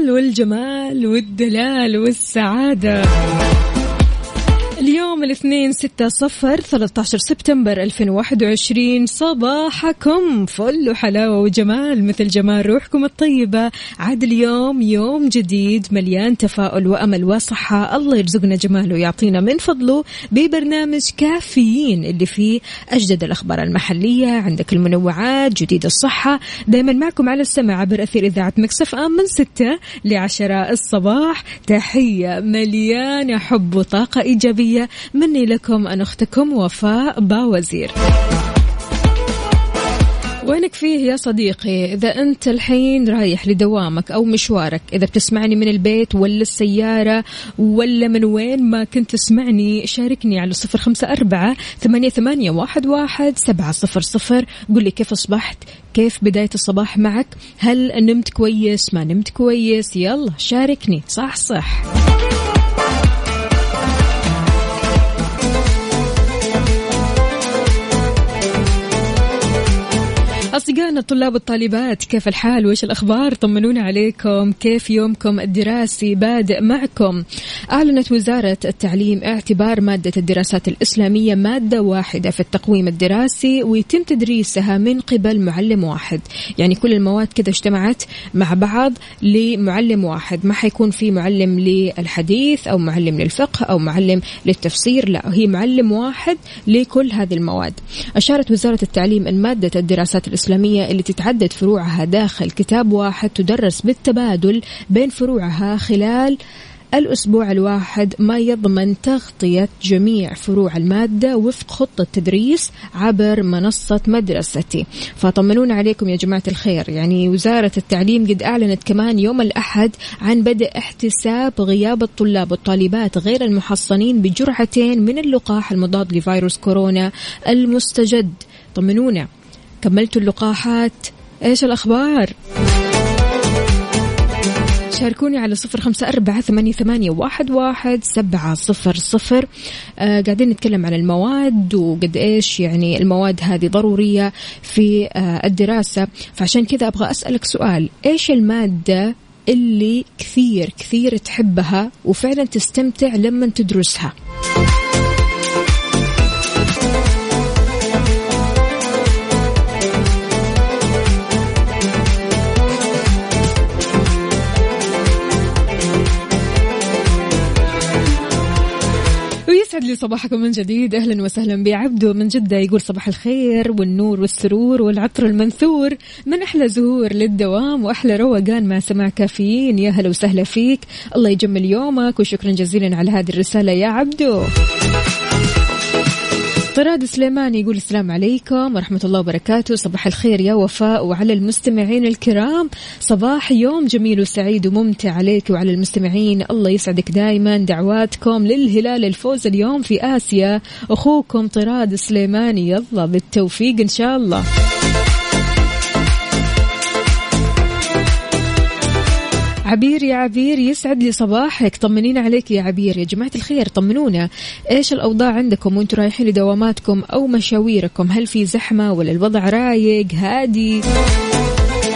الفل والجمال والدلال والسعادة. اليوم الاثنين ستة صفر 13 سبتمبر 2021 صباحكم فل وحلاوة وجمال مثل جمال روحكم الطيبة. عاد اليوم يوم جديد مليان تفاؤل وأمل وصحة. الله يرزقنا جماله ويعطينا من فضله ببرنامج كافيين اللي فيه أجدد الأخبار المحلية. عندك المنوعات جديد الصحة. دايما معكم على السمع عبر أثير إذاعة مكسف آم من ستة لعشرة الصباح. تحية مليانة حب وطاقة إيجابية مني لكم أن أختكم وفاء باوزير. وينك فيه يا صديقي؟ إذا أنت الحين رايح لدوامك أو مشوارك إذا بتسمعني من البيت ولا السيارة ولا من وين ما كنت تسمعني شاركني على صفر خمسة أربعة ثمانية, ثمانية واحد, واحد سبعة صفر صفر. قل لي كيف أصبحت؟ كيف بداية الصباح معك؟ هل نمت كويس؟ ما نمت كويس؟ يلا شاركني. صح صح. أصدقائنا الطلاب والطالبات كيف الحال؟ وإيش الأخبار؟ طمنونا عليكم. كيف يومكم الدراسي بادئ معكم؟ أعلنت وزارة التعليم اعتبار مادة الدراسات الإسلامية مادة واحدة في التقويم الدراسي ويتم تدريسها من قبل معلم واحد. يعني كل المواد كذا اجتمعت مع بعض لمعلم واحد. ما حيكون في معلم للحديث أو معلم للفقه أو معلم للتفسير لا هي معلم واحد لكل هذه المواد. أشارت وزارة التعليم أن مادة الدراسات الإسلامية اللي تتعدد فروعها داخل كتاب واحد تدرس بالتبادل بين فروعها خلال الأسبوع الواحد ما يضمن تغطية جميع فروع المادة وفق خطة تدريس عبر منصة مدرستي. فطمنونا عليكم يا جماعة الخير. يعني وزارة التعليم قد أعلنت كمان يوم الأحد عن بدء احتساب غياب الطلاب والطالبات غير المحصنين بجرعتين من اللقاح المضاد لفيروس كورونا المستجد. طمنونا. كملتوا اللقاحات. إيش الأخبار؟ شاركوني على صفر خمسة أربعة ثمانية, ثمانية واحد, واحد سبعة صفر صفر. آه قاعدين نتكلم عن المواد وقد إيش يعني المواد هذه ضرورية في آه الدراسة. فعشان كذا أبغى أسألك سؤال. إيش المادة اللي كثير كثير تحبها وفعلا تستمتع لما تدرسها؟ ويسعد لي صباحكم من جديد. أهلا وسهلا بعبدو من جدة يقول صباح الخير والنور والسرور والعطر المنثور. من أحلى زهور للدوام وأحلى روقان مع سماع كافيين. يا هلا وسهلا فيك. الله يجمل يومك وشكرا جزيلا على هذه الرسالة يا عبدو. طراد سليمان يقول السلام عليكم ورحمة الله وبركاته. صباح الخير يا وفاء وعلى المستمعين الكرام. صباح يوم جميل وسعيد وممتع عليك وعلى المستمعين. الله يسعدك دائما دعواتكم للهلال الفوز اليوم في آسيا. أخوكم طراد سليمان يلا بالتوفيق إن شاء الله. عبير يا عبير يسعد لي صباحك. طمنينا عليك يا عبير. يا جماعة الخير طمنونا. إيش الأوضاع عندكم؟ وأنتم رايحين لدواماتكم أو مشاويركم؟ هل في زحمة ولا الوضع رايق هادي؟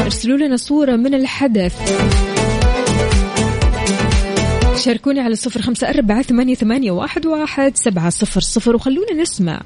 ارسلوا لنا صورة من الحدث. شاركوني على صفر خمسة أربعة ثمانية, ثمانية واحد, واحد سبعة صفر صفر وخلونا نسمع.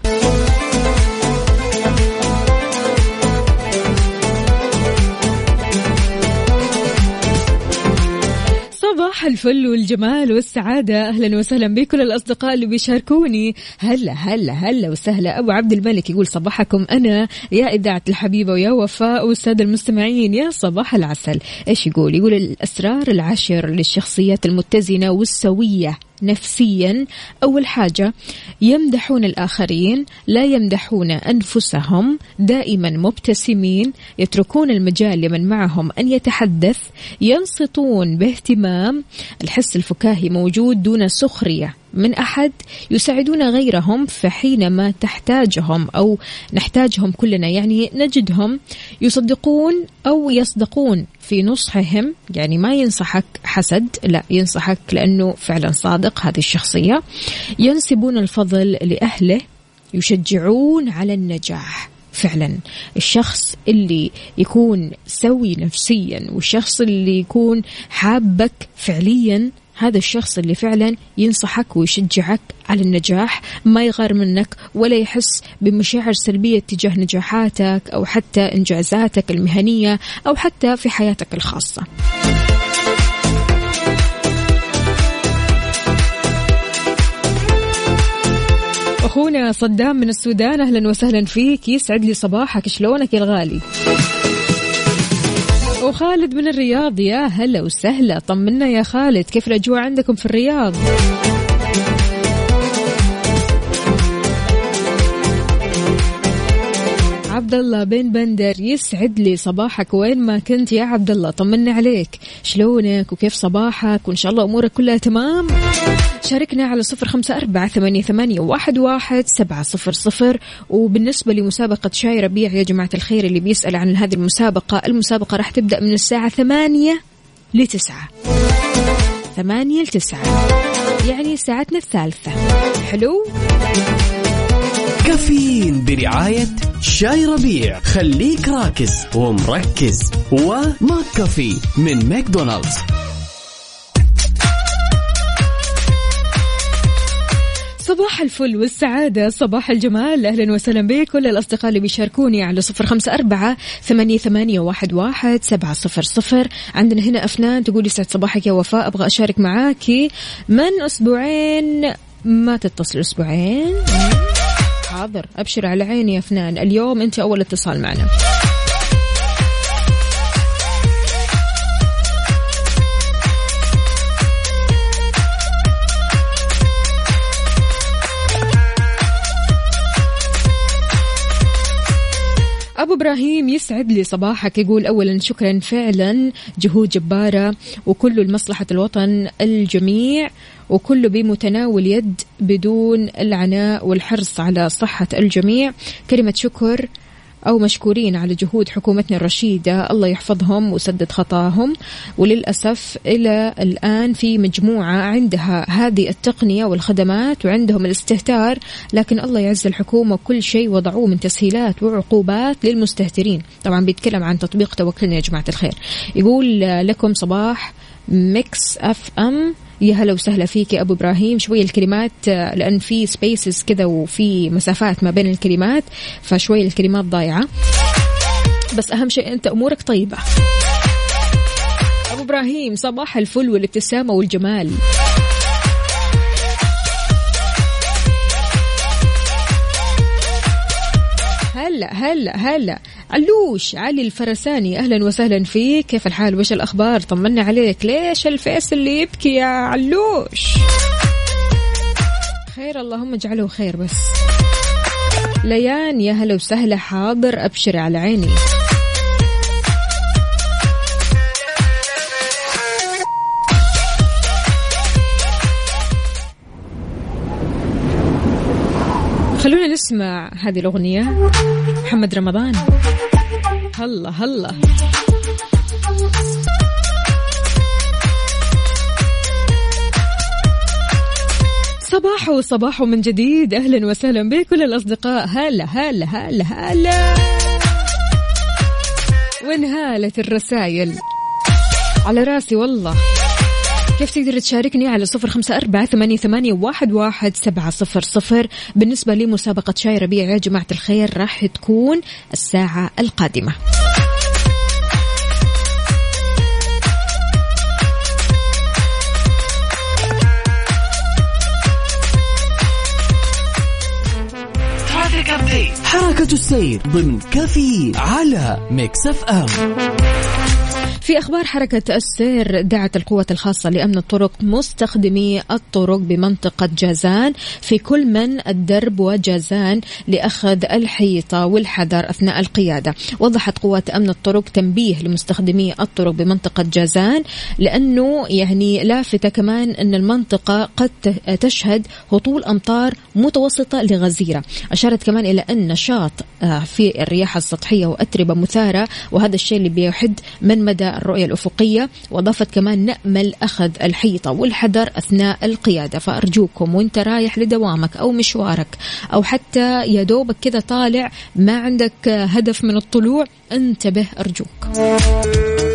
صباح الفل والجمال والسعادة. أهلا وسهلا بكل الأصدقاء اللي بيشاركوني. هلا هلا هلا وسهلا. أبو عبد الملك يقول صباحكم أنا يا إذاعة الحبيبة ويا وفاء والسادة المستمعين يا صباح العسل. إيش يقول؟ يقول الأسرار العشر للشخصيات المتزنة والسوية. نفسيا. أول حاجة يمدحون الآخرين لا يمدحون أنفسهم دائما مبتسمين يتركون المجال لمن معهم أن يتحدث ينصتون باهتمام. الحس الفكاهي موجود دون سخرية. من أحد يساعدون غيرهم فحينما تحتاجهم أو نحتاجهم كلنا يعني نجدهم يصدقون أو يصدقون في نصحهم يعني ما ينصحك حسد لا ينصحك لأنه فعلا صادق هذه الشخصية. ينسبون الفضل لأهله يشجعون على النجاح. فعلا الشخص اللي يكون سوي نفسيا والشخص اللي يكون حابك فعليا هذا الشخص اللي فعلا ينصحك ويشجعك على النجاح ما يغار منك ولا يحس بمشاعر سلبية تجاه نجاحاتك أو حتى إنجازاتك المهنية أو حتى في حياتك الخاصة. أخونا صدام من السودان أهلا وسهلا فيك. يسعد لي صباحك. شلونك يا الغالي؟ وخالد من الرياض. يا هلا وسهلا. طمنا يا خالد. كيف الأجواء عندكم في الرياض؟ عبد الله بن بندر يسعد لي صباحك وين ما كنت يا عبد الله طمنا عليك. شلونك وكيف صباحك؟ وإن شاء الله أمورك كلها تمام. شاركنا على صفر خمسة أربعة ثمانية, ثمانية واحد, واحد سبعة صفر صفر. وبالنسبة لمسابقة شاي ربيع يا جماعة الخير اللي بيسأل عن هذه المسابقة المسابقة راح تبدأ من الساعة ثمانية لتسعة. ثمانية لتسعة. يعني ساعتنا الثالثة. حلو؟ كافيين برعاية شاي ربيع. خليك راكز ومركز. وماك كافي من ماكدونالدز. صباح الفل والسعادة. صباح الجمال. أهلا وسهلا بك. كل الأصدقاء اللي بيشاركوني على صفر خمسة أربعة ثمانية, ثمانية واحد, واحد سبعة صفر صفر. عندنا هنا أفنان تقول يسعد صباحك يا وفاء. أبغى أشارك معاكي. من أسبوعين؟ ما تتصل أسبوعين. حاضر. أبشر على عيني يا فنان. اليوم أنت أول اتصال معنا. أبو إبراهيم يسعد لي صباحك يقول أولا شكرا فعلا جهود جبارة وكله لمصلحة الوطن الجميع وكله بمتناول يد بدون العناء والحرص على صحة الجميع. كلمة شكر أو مشكورين على جهود حكومتنا الرشيدة الله يحفظهم وسدد خطاهم. وللأسف إلى الآن في مجموعة عندها هذه التقنية والخدمات وعندهم الاستهتار لكن الله يعز الحكومة كل شيء وضعوه من تسهيلات وعقوبات للمستهترين. طبعا بيتكلم عن تطبيق توكلنا يا جماعة الخير. يقول لكم صباح Mix FM يا هلا وسهلا فيك يا أبو إبراهيم. شوية الكلمات آه، لأن في spaces كذا وفي مسافات ما بين الكلمات فشويه الكلمات ضايعة. بس أهم شيء أنت أمورك طيبة. أبو إبراهيم صباح الفل والابتسامة والجمال. هلا هلا هلا. علوش علي الفرساني أهلا وسهلا فيك. كيف الحال؟ وش الأخبار؟ طمنا عليك. ليش الفيس اللي يبكي يا علوش؟ خير اللهم اجعله خير بس. ليان يا هلا وسهلا. حاضر ابشري على عيني. خلونا نسمع هذه الأغنية. محمد رمضان. هلا هلا. صباحو صباحو من جديد. أهلا وسهلا بكل الأصدقاء. هلا هلا هلا هلا. وانهالت الرسائل. على راسي والله. كيف تقدر تشاركني على صفر خمسة أربعة ثمانية, ثمانية واحد, واحد سبعة صفر صفر؟ بالنسبة لمسابقة شاي ربيع يا جماعة الخير راح تكون الساعة القادمة. حركة السير ضمن كافيين على Mix FM. في أخبار حركة السير دعت القوات الخاصة لأمن الطرق مستخدمي الطرق بمنطقة جازان. في كل من الدرب وجازان لأخذ الحيطة والحذر أثناء القيادة. وضحت قوات أمن الطرق تنبيه لمستخدمي الطرق بمنطقة جازان لأنه يعني لافتة كمان أن المنطقة قد تشهد هطول أمطار متوسطة لغزيرة. أشارت كمان إلى أن نشاط آه، في الرياح السطحية وأتربة مثارة وهذا الشيء اللي بيحد من مدى الرؤية الأفقية وأضافت كمان نأمل أخذ الحيطة والحذر أثناء القيادة. فأرجوكم وانت رايح لدوامك أو مشوارك أو حتى يا دوبك كذا طالع ما عندك هدف من الطلوع انتبه أرجوك.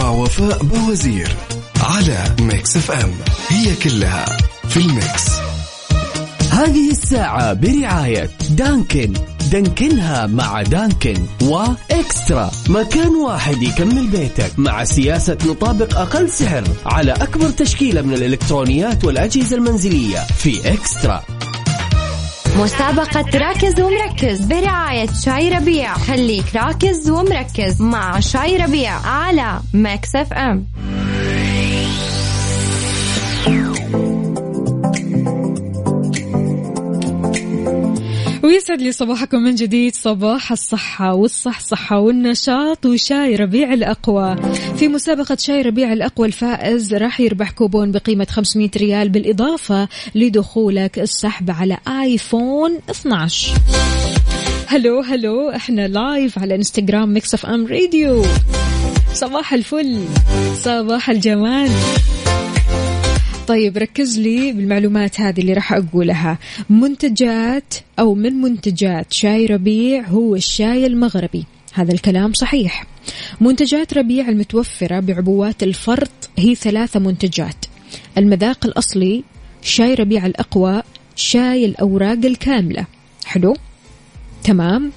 مع وفاء بوزير على Mix FM هي كلها في ال mix. هذه الساعة برعاية Dunkin. دانكنها مع Dunkin و eXtra مكان واحد يكمل بيتك مع سياسة نطابق أقل سعر على أكبر تشكيلة من الإلكترونيات والأجهزة المنزلية في eXtra. مسابقة راكز ومركز برعاية شاي ربيع. خليك راكز ومركز مع شاي ربيع على Mix FM. ويسعد لي صباحكم من جديد صباح الصحة والصحصحة والنشاط وشاي ربيع الأقوى. في مسابقة شاي ربيع الأقوى الفائز راح يربح كوبون بقيمة 500 ريال بالإضافة لدخولك السحب على آيفون 12 hello hello إحنا live على انستغرام Mix FM Radio صباح الفل صباح الجمال. طيب ركز لي بالمعلومات هذه اللي راح أقولها. منتجات أو من منتجات شاي ربيع هو الشاي المغربي. هذا الكلام صحيح. منتجات ربيع المتوفرة بعبوات الفرط هي ثلاثة منتجات. المذاق الأصلي شاي ربيع الأقوى شاي الأوراق الكاملة. حلو؟ تمام.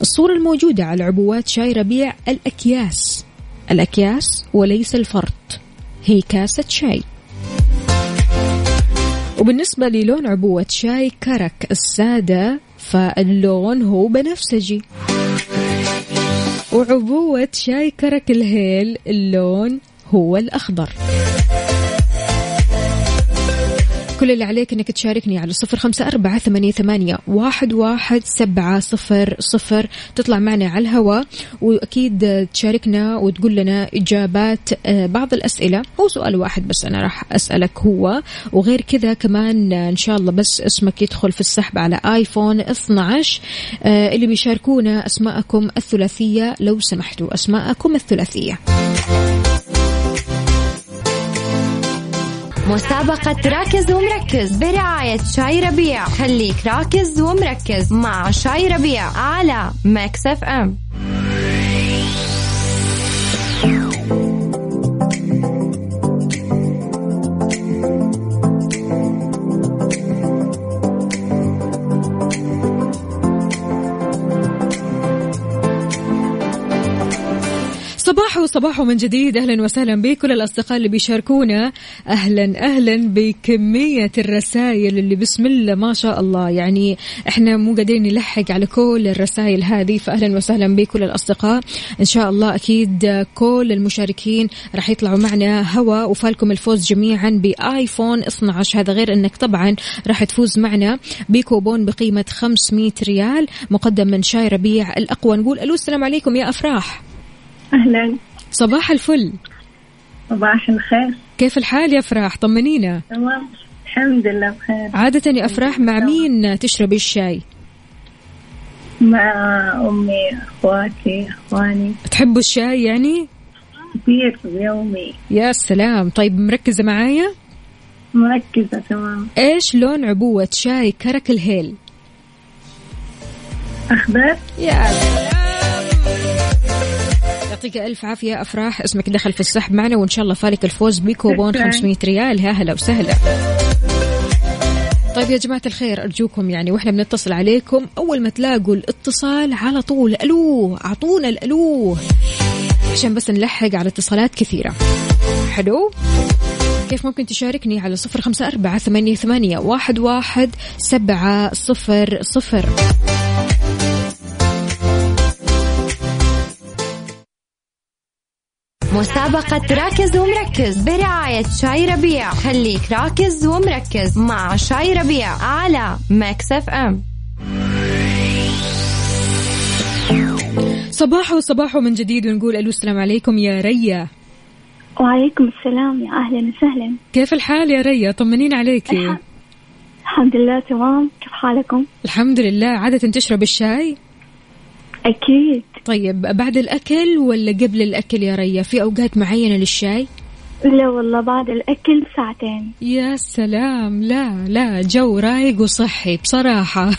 الصورة الموجودة على عبوات شاي ربيع الأكياس. الأكياس وليس الفرط. هي كاسة شاي. وبالنسبة للون عبوة شاي كرك السادة فاللون هو بنفسجي. وعبوة شاي كرك الهيل اللون هو الأخضر. كل اللي عليك إنك تشاركني على صفر خمسة أربعة ثمانية, ثمانية واحد, واحد سبعة صفر صفر. تطلع معنا على الهواء وأكيد تشاركنا وتقول لنا إجابات آه، بعض الأسئلة هو سؤال واحد بس أنا راح أسألك هو. وغير كذا كمان آه، إن شاء الله بس اسمك يدخل في السحب على آيفون 12 آه، اللي بيشاركونا أسماءكم الثلاثية لو سمحتوا أسماءكم الثلاثية. مسابقة راكز ومركز برعاية شاي ربيع. خليك راكز ومركز مع شاي ربيع على Mix FM. صباح من جديد. أهلا وسهلا بكل الأصدقاء اللي بيشاركونا أهلا أهلا بكمية الرسائل اللي بسم الله ما شاء الله. يعني إحنا مو قادرين نلحق على كل الرسائل هذه فاهلا وسهلا بكل الأصدقاء. إن شاء الله أكيد كل المشاركين راح يطلعوا معنا هوا وفالكم الفوز جميعا بآيفون 12 هذا غير إنك طبعا راح تفوز معنا بكوبون بقيمة 500 ريال مقدم من شاي ربيع الأقوى. نقول ألو السلام عليكم يا أفراح. أهلا. صباح الفل. صباح الخير. كيف الحال يا أفراح؟ طمنينا. تمام. الحمد لله بخير. عادة يا أفراح مع مين تشربي الشاي؟ مع أمي أخواتي أخواني. تحبوا الشاي يعني؟ كثير يومي. يا سلام. طيب مركزة معايا؟ مركزة تمام. إيش لون عبوة شاي كرك الهيل؟ أخضر يا سلام. يعطيك ألف عافية أفراح. اسمك دخل في السحب معنا وإن شاء الله فالك الفوز بكوبون شكراً. 500 ريال. يا هلا وسهلا. طيب يا جماعة الخير أرجوكم يعني وإحنا بنتصل عليكم أول ما تلاقوا الاتصال على طول ألو أعطونا الألو عشان بس نلحق على اتصالات كثيرة. حلو؟ كيف ممكن تشاركني على صفر خمسة أربعة ثمانية, ثمانية واحد, واحد سبعة صفر صفر؟ مسابقة راكز ومركز برعاية شاي ربيع. خليك راكز ومركز مع شاي ربيع على Mix FM. صباحو صباحو من جديد ونقول ألو السلام عليكم يا ريا. وعليكم السلام يا أهلا وسهلا كيف الحال يا ريا؟ طمنين عليكي الحمد لله تمام. كيف حالكم؟ الحمد لله. عادة تشرب الشاي؟ أكيد. طيب بعد الأكل ولا قبل الأكل يا ريا؟ في أوقات معينة للشاي؟ لا والله بعد الأكل ساعتين. يا سلام. لا لا جو رايق وصحي بصراحة.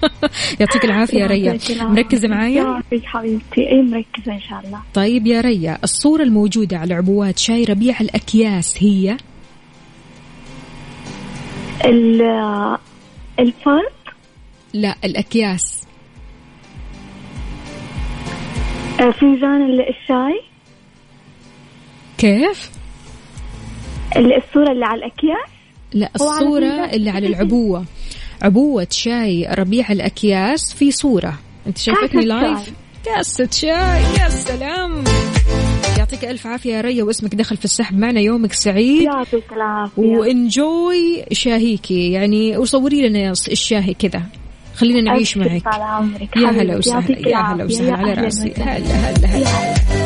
يعطيك العافية يا ريا. مركزة معايا؟ حبيبتي. أي مركزة إن شاء الله. طيب يا ريا الصورة الموجودة على عبوات شاي ربيع الأكياس هي؟ ال- الفرد لا الأكياس. فنجان ال- الشاي. كيف؟ ال- الصورة اللي على الأكياس. لا على الصورة فنجان. اللي على العبوة. عبوة شاي ربيع الأكياس في صورة. أنت شايفتني لايف. كاسة شاي يا سلام. يعطيك ألف عافية يا ريا واسمك دخل في السحب معنا يومك سعيد. يعطيك العافية. وإنجوي شاهيكي. يعني وصوري لنا الشاهي كذا. خلينا نعيش معك يا. هلا وسهلا يا هلا. وسهلا على رأسي وسهلاً. هلا هلا هلا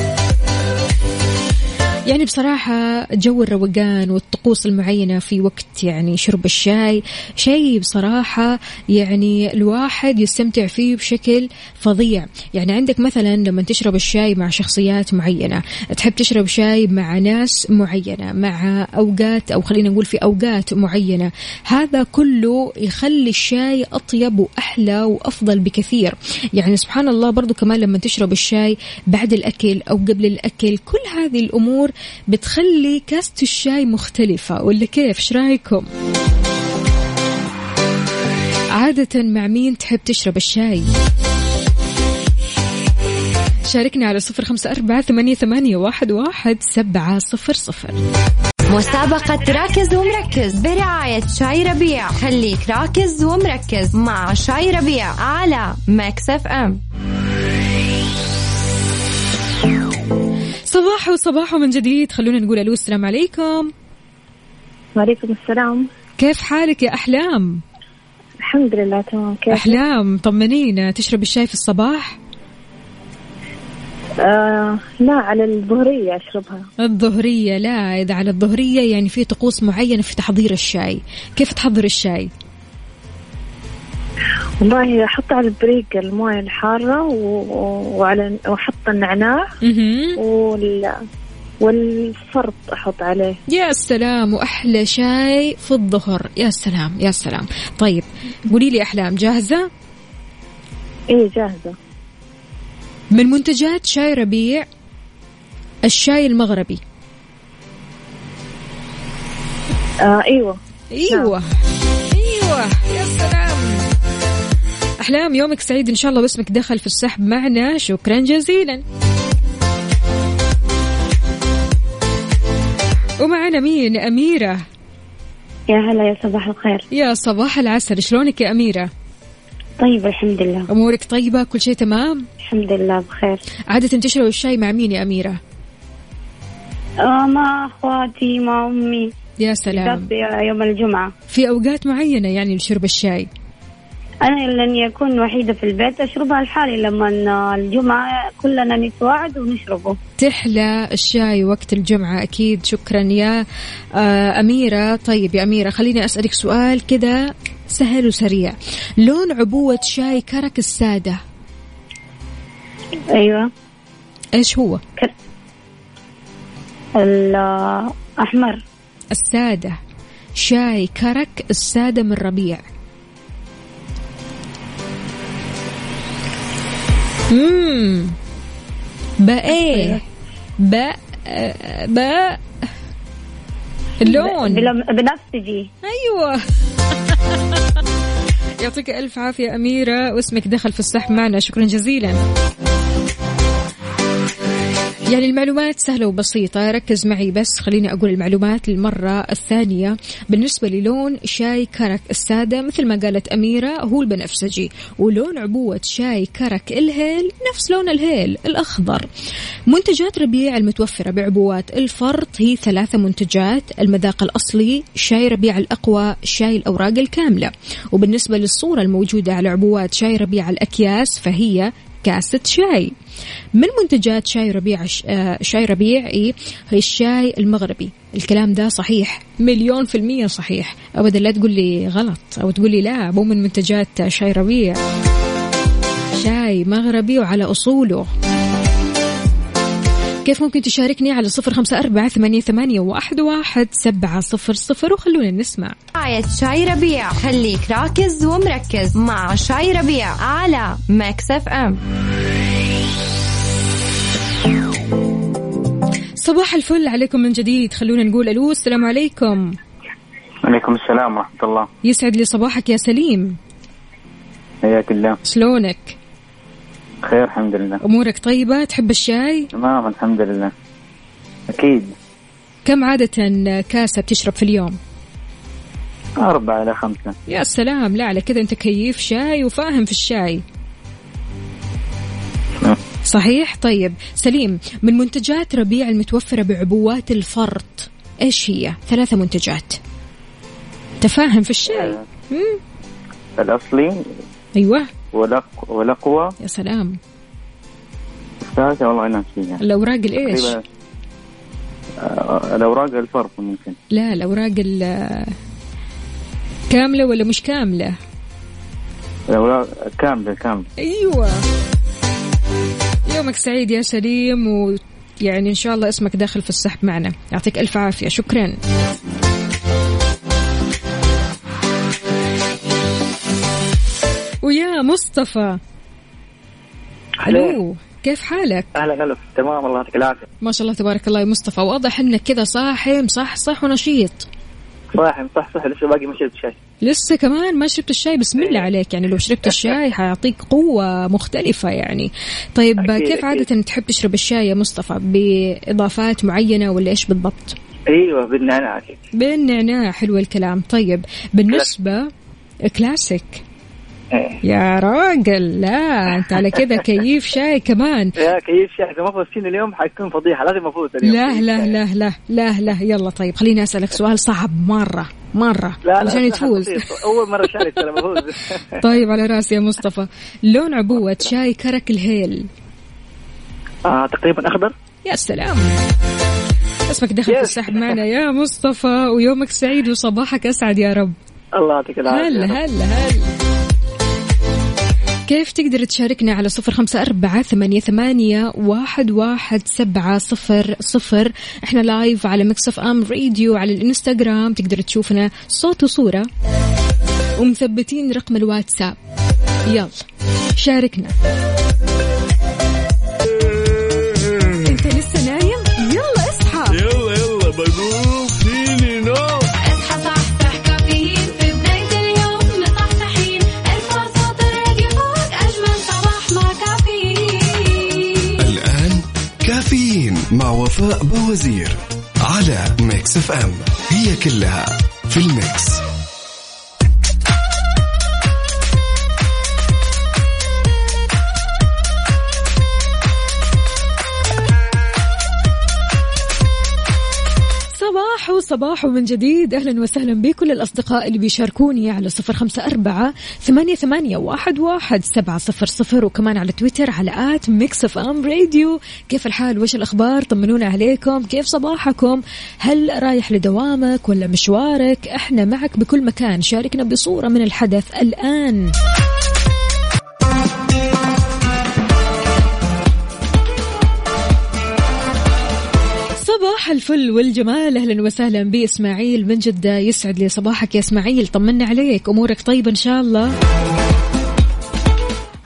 يعني بصراحة جو الروقان والطقوس المعينة في وقت يعني شرب الشاي شيء بصراحة يعني الواحد يستمتع فيه بشكل فظيع. يعني عندك مثلا لما تشرب الشاي مع شخصيات معينة تحب تشرب شاي مع ناس معينة مع أوقات أو خلينا نقول في أوقات معينة هذا كله يخلي الشاي أطيب وأحلى وأفضل بكثير. يعني سبحان الله برضو كمان لما تشرب الشاي بعد الأكل أو قبل الأكل كل هذه الأمور بتخلي كاسة الشاي مختلفة. ولا كيف؟ إيش رأيكم؟ عادة مع مين تحب تشرب الشاي؟ شاركني على صفر خمسة أربعة ثمانية, ثمانية واحد, واحد سبعة صفر صفر. مسابقة راكز ومركز برعاية شاي ربيع. خليك راكز ومركز مع شاي ربيع على Mix FM صباحو صباحو من جديد. خلونا نقول ألو السلام عليكم. وعليكم السلام. كيف حالك يا أحلام؟ الحمد لله تمام. كيف أحلام طمنينا. تشرب الشاي في الصباح؟ آه لا على الظهرية أشربها. الظهرية لا إذا على الظهرية يعني في طقوس معينة في تحضير الشاي. كيف تحضر الشاي؟ والله أحط على البريق الموية الحارة و- وعلى وأحط النعناع. وال والفرط أحط عليه. يا سلام وأحلى شاي في الظهر. يا سلام يا سلام. طيب قولي لي أحلام جاهزة؟ إيه جاهزة. من منتجات شاي ربيع الشاي المغربي. آه أيوة. إيوه. إيوه. يا سلام. أحلام. يومك سعيد إن شاء الله واسمك دخل في السحب معنا. شكرا جزيلا. ومعنا مين؟ أميرة. يا هلا يا صباح الخير. يا صباح العسل. شلونك يا أميرة؟ طيب الحمد لله. أمورك طيبة؟ كل شيء تمام؟ الحمد لله بخير. عادة تشرب الشاي مع مين يا أميرة؟ آه مع أخواتي مع أمي. يا سلام. يوم الجمعة. في أوقات معينة يعني لشرب الشاي. أنا لأني أكون وحيدة في البيت أشربها لحالي لما الجمعة كلنا نتواعد ونشربه. تحلى الشاي وقت الجمعة أكيد شكرا يا آه، أميرة. طيب يا أميرة خليني أسألك سؤال كده سهل وسريع. لون عبوة شاي كرك السادة؟ أيوة. إيش هو؟ الأحمر. السادة. شاي كرك السادة من ربيع. مم. بأيه باء باء اللون. بنفسجي أيوه. يعطيك ألف عافية أميرة واسمك دخل في السحب معنا. شكرا جزيلا. يعني المعلومات سهلة وبسيطة. ركز معي بس خليني أقول المعلومات للمرة الثانية. بالنسبة للون شاي كرك السادة مثل ما قالت أميرة هو البنفسجي ولون عبوة شاي كرك الهيل نفس لون الهيل الأخضر. منتجات ربيع المتوفرة بعبوات الفرط هي ثلاثة منتجات. المذاق الأصلي شاي ربيع الأقوى شاي الأوراق الكاملة. وبالنسبة للصورة الموجودة على عبوات شاي ربيع الأكياس فهي كاسة شاي. من منتجات شاي ربيع آه، شاي ربيع هي الشاي المغربي. الكلام ده صحيح. مليون في المية صحيح. أبدا لا تقول لي غلط أو تقول لي لا مو من منتجات شاي ربيع. شاي مغربي وعلى أصوله. كيف ممكن تشاركني على صفر خمسة أربعة ثمانية, ثمانية واحد, واحد سبعة صفر صفر؟ وخلونا نسمع. برعاية شاي ربيع. خليك راكز ومركز مع شاي ربيع على Mix FM صباح الفل عليكم من جديد. خلونا نقول ألو السلام عليكم. عليكم السلام ورحمة الله. يسعد لي صباحك يا سليم. حياك الله. شلونك؟ خير الحمد لله. أمورك طيبة؟ تحب الشاي؟ تمام الحمد لله. أكيد. كم عادة كاسة بتشرب في اليوم؟ أربعة إلى خمسة. يا سلام. لا على كذا أنت كيف شاي وفاهم في الشاي. صحيح؟ طيب سليم من منتجات ربيع المتوفرة بعبوات الفرط إيش هي؟ ثلاثة منتجات. تفاهم في الشاي مم. الأصلي؟ أيوه. والأق... والأقوى يا سلام. الثالثة والله أنا فيها الأوراق الإيش؟ تقريباً، آه، الأوراق الفرق ممكن. لا الأوراق ال- كاملة ولا مش كاملة؟ الأوراق كاملة كاملة. أيوه. يومك سعيد يا سليم ويعني إن شاء الله اسمك داخل في السحب معنا. يعطيك ألف عافية. شكرا. ويا مصطفى. ألو كيف حالك؟ أهلا ألف تمام الله يعطيك العافية. ما شاء الله تبارك الله يا مصطفى. واضح إنك كذا صاحي مصحصح ونشيط. صاحي صح صح لسه باقي ما شربت شاي. لسه كمان ما شربت الشاي بسم الله عليك. يعني لو شربت الشاي حيعطيك قوة مختلفة يعني. طيب أكيد، كيف أكيد. عادة تحب تشرب الشاي يا مصطفى؟ بإضافات معينة ولا إيش بالضبط؟ أيوه بالنعناع بالنعناع حلو الكلام. طيب بالنسبة كلاسيك إيه. يا راجل لا انت على كذا كيف شاي كمان؟ يا كيف شاي إذا ما فزتيني اليوم حيكون فضيحة لازم أفوز اليوم. لا لا لا لا لا لا يلا طيب خليني أسألك سؤال صعب مرة مرة لا علشان تفوز. أول مرة شارك ترى بفوز. طيب على رأسي يا مصطفى. لون عبوة شاي كرك الهيل. آه تقريبا أخضر. يا سلام. اسمك دخل في. السحب معنا يا مصطفى ويومك سعيد وصباحك أسعد يا رب. الله يعطيك العافية. هلا هلا هلا. كيف تقدر تشاركنا على صفر خمسة أربعة ثمانية, ثمانية واحد, واحد سبعة صفر صفر؟ إحنا live على Mix FM Radio على الإنستغرام. تقدر تشوفنا صوت وصورة ومثبتين رقم الواتساب. يلا شاركنا. وفاء بوزير على Mix FM. هي كلها في ال Mix. صباح وصباح من جديد. أهلا وسهلا بكل الأصدقاء اللي بيشاركوني على صفر خمسة أربعة ثمانية, ثمانية واحد, واحد سبعة صفر صفر وكمان على تويتر على at Mix FM Radio. كيف الحال؟ وش الأخبار؟ طمنونا عليكم. كيف صباحكم؟ هل رايح لدوامك ولا مشوارك؟ إحنا معك بكل مكان. شاركنا بصورة من الحدث الآن. صباح الفل والجمال. أهلا وسهلا بإسماعيل من جدة. يسعد لي صباحك يا إسماعيل. طمنا عليك. أمورك طيبة إن شاء الله.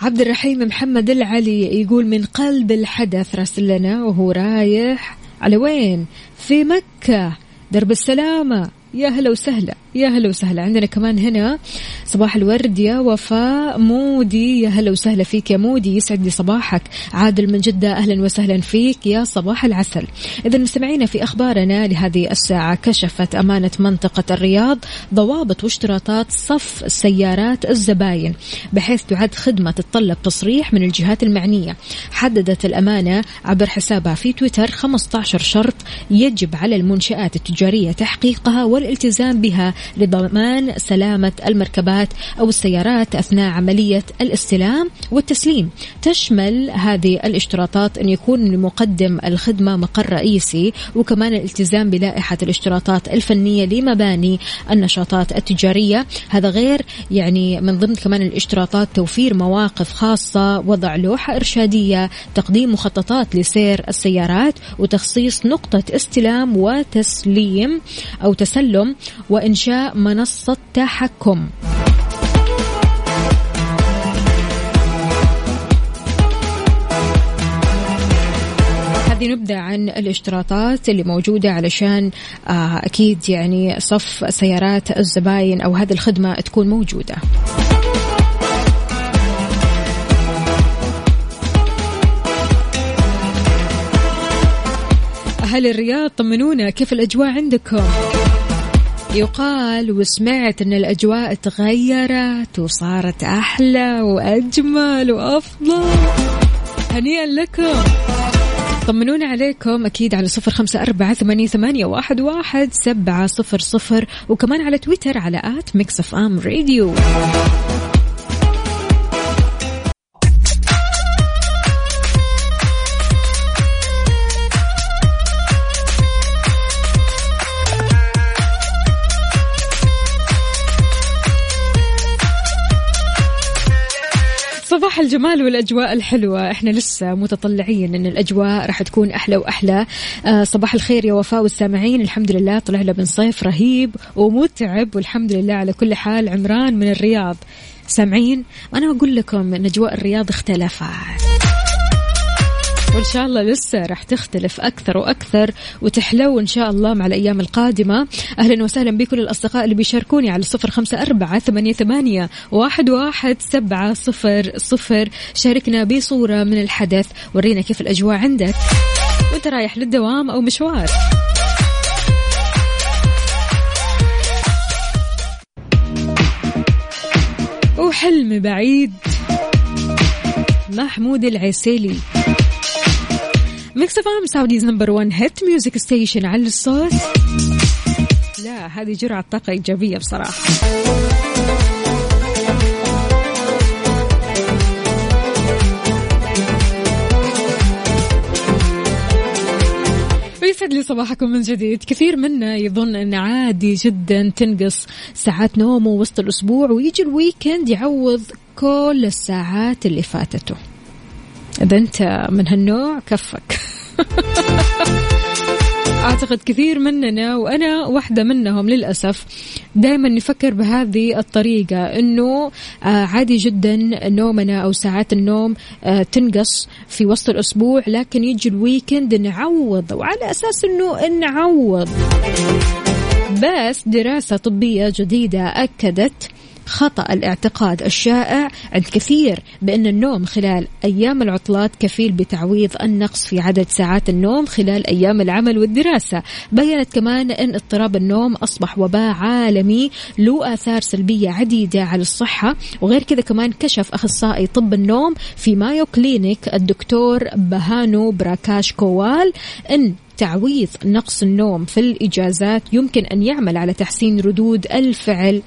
عبد الرحيم محمد العلي يقول من قلب الحدث راسل لنا وهو رايح. على وين؟ في مكة. درب السلامة. يا هلا وسهلا. يا هلا وسهلا. عندنا كمان هنا صباح الورد يا وفاء مودي. يا هلا وسهلا فيك يا مودي. يسعد لي صباحك. عادل من جدة أهلا وسهلا فيك يا صباح العسل. إذا مستمعينا في أخبارنا لهذه الساعة كشفت أمانة منطقة الرياض ضوابط واشتراطات صف سيارات الزباين بحيث تعد خدمة تتطلب تصريح من الجهات المعنية. حددت الأمانة عبر حسابها في تويتر 15 شرط يجب على المنشآت التجارية تحقيقها والالتزام بها لضمان سلامة المركبات أو السيارات أثناء عملية الاستلام والتسليم. تشمل هذه الاشتراطات أن يكون لمقدم الخدمة مقر رئيسي وكمان الالتزام بلائحة الاشتراطات الفنية لمباني النشاطات التجارية. هذا غير يعني من ضمن كمان الاشتراطات توفير مواقف خاصة وضع لوحة إرشادية تقديم مخططات لسير السيارات وتخصيص نقطة استلام وتسليم أو تسلم وإنشاء منصة تحكم. هذه عن الاشتراطات اللي موجودة علشان آه، أكيد يعني صف سيارات الزباين أو هذه الخدمة تكون موجودة. أهل الرياض طمنونا كيف الأجواء عندكم؟ يقال وسمعت إن الأجواء تغيرت وصارت أحلى وأجمل وأفضل. هنيئا لكم. طمنونا عليكم أكيد على صفر خمسة أربعة ثمانية, ثمانية واحد, واحد سبعة صفر صفر وكمان على تويتر على at Mix FM Radio. الجمال والأجواء الحلوة. إحنا لسه متطلعين إن الأجواء راح تكون أحلى وأحلى. آه صباح الخير يا وفاء والسامعين. الحمد لله طلعنا من صيف رهيب ومتعب والحمد لله على كل حال. عمران من الرياض. سامعين أنا أقول لكم إن أجواء الرياض اختلفت. وإن شاء الله لسه راح تختلف أكثر وأكثر وتحلو إن شاء الله مع الأيام القادمة. أهلا وسهلا بكل الأصدقاء اللي بيشاركوني على صفر خمسة أربعة ثمانية, ثمانية واحد, واحد سبعة صفر صفر. شاركنا بصورة من الحدث ورينا كيف الأجواء عندك. وأنت رايح للدوام أو مشوار. وحلم بعيد محمود العسيلي. Mix FM Saudi's number 1 hit music station على الصوت. لا هذه جرعة طاقة إيجابية بصراحة. ويسعد لي صباحكم من جديد. كثير منا يظن أن عادي جدا تنقص ساعات نومه وسط الأسبوع ويجي الويكند يعوض كل الساعات اللي فاتته. إذا أنت من هالنوع كفك. أعتقد كثير مننا وأنا واحدة منهم للأسف دائما نفكر بهذه الطريقة أنه آه، عادي جدا نومنا أو ساعات النوم آه، تنقص في وسط الأسبوع لكن يجي ال weekend نعوض وعلى أساس أنه نعوض. بس دراسة طبية جديدة أكدت خطأ الاعتقاد الشائع عند كثير بأن النوم خلال أيام العطلات كفيل بتعويض النقص في عدد ساعات النوم خلال أيام العمل والدراسة. بيّنت كمان أن اضطراب النوم أصبح وباء عالمي له آثار سلبية عديدة على الصحة وغير كذا كمان كشف أخصائي طب النوم في Mayo Clinic الدكتور بهانو براكاش كوال أن تعويض نقص النوم في الإجازات يمكن أن يعمل على تحسين ردود الفعل.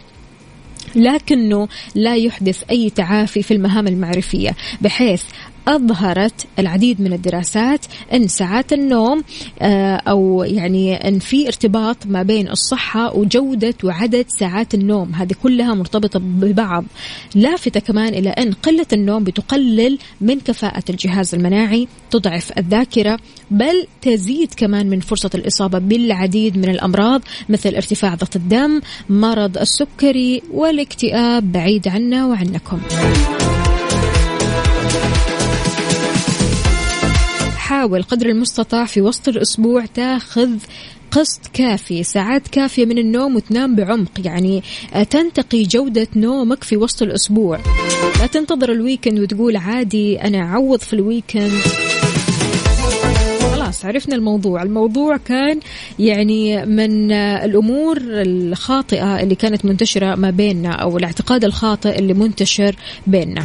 لكنه لا يحدث أي تعافي في المهام المعرفية بحيث أظهرت العديد من الدراسات أن ساعات النوم آه، أو يعني أن في ارتباط ما بين الصحة وجودة وعدد ساعات النوم. هذه كلها مرتبطة ببعض. لافتة كمان إلى أن قلة النوم بتقلل من كفاءة الجهاز المناعي تضعف الذاكرة بل تزيد كمان من فرصة الإصابة بالعديد من الأمراض مثل ارتفاع ضغط الدم مرض السكري والاكتئاب. بعيد عنا وعنكم. حاول قدر المستطاع في وسط الأسبوع تاخذ قسط كافي ساعات كافية من النوم وتنام بعمق يعني آه، تنتقي جودة نومك في وسط الأسبوع. لا تنتظر ال weekend وتقول عادي أنا أعوض في ال weekend. خلاص عرفنا الموضوع. الموضوع كان يعني من آه، الأمور الخاطئة اللي كانت منتشرة ما بيننا أو الاعتقاد الخاطئ اللي منتشر بيننا.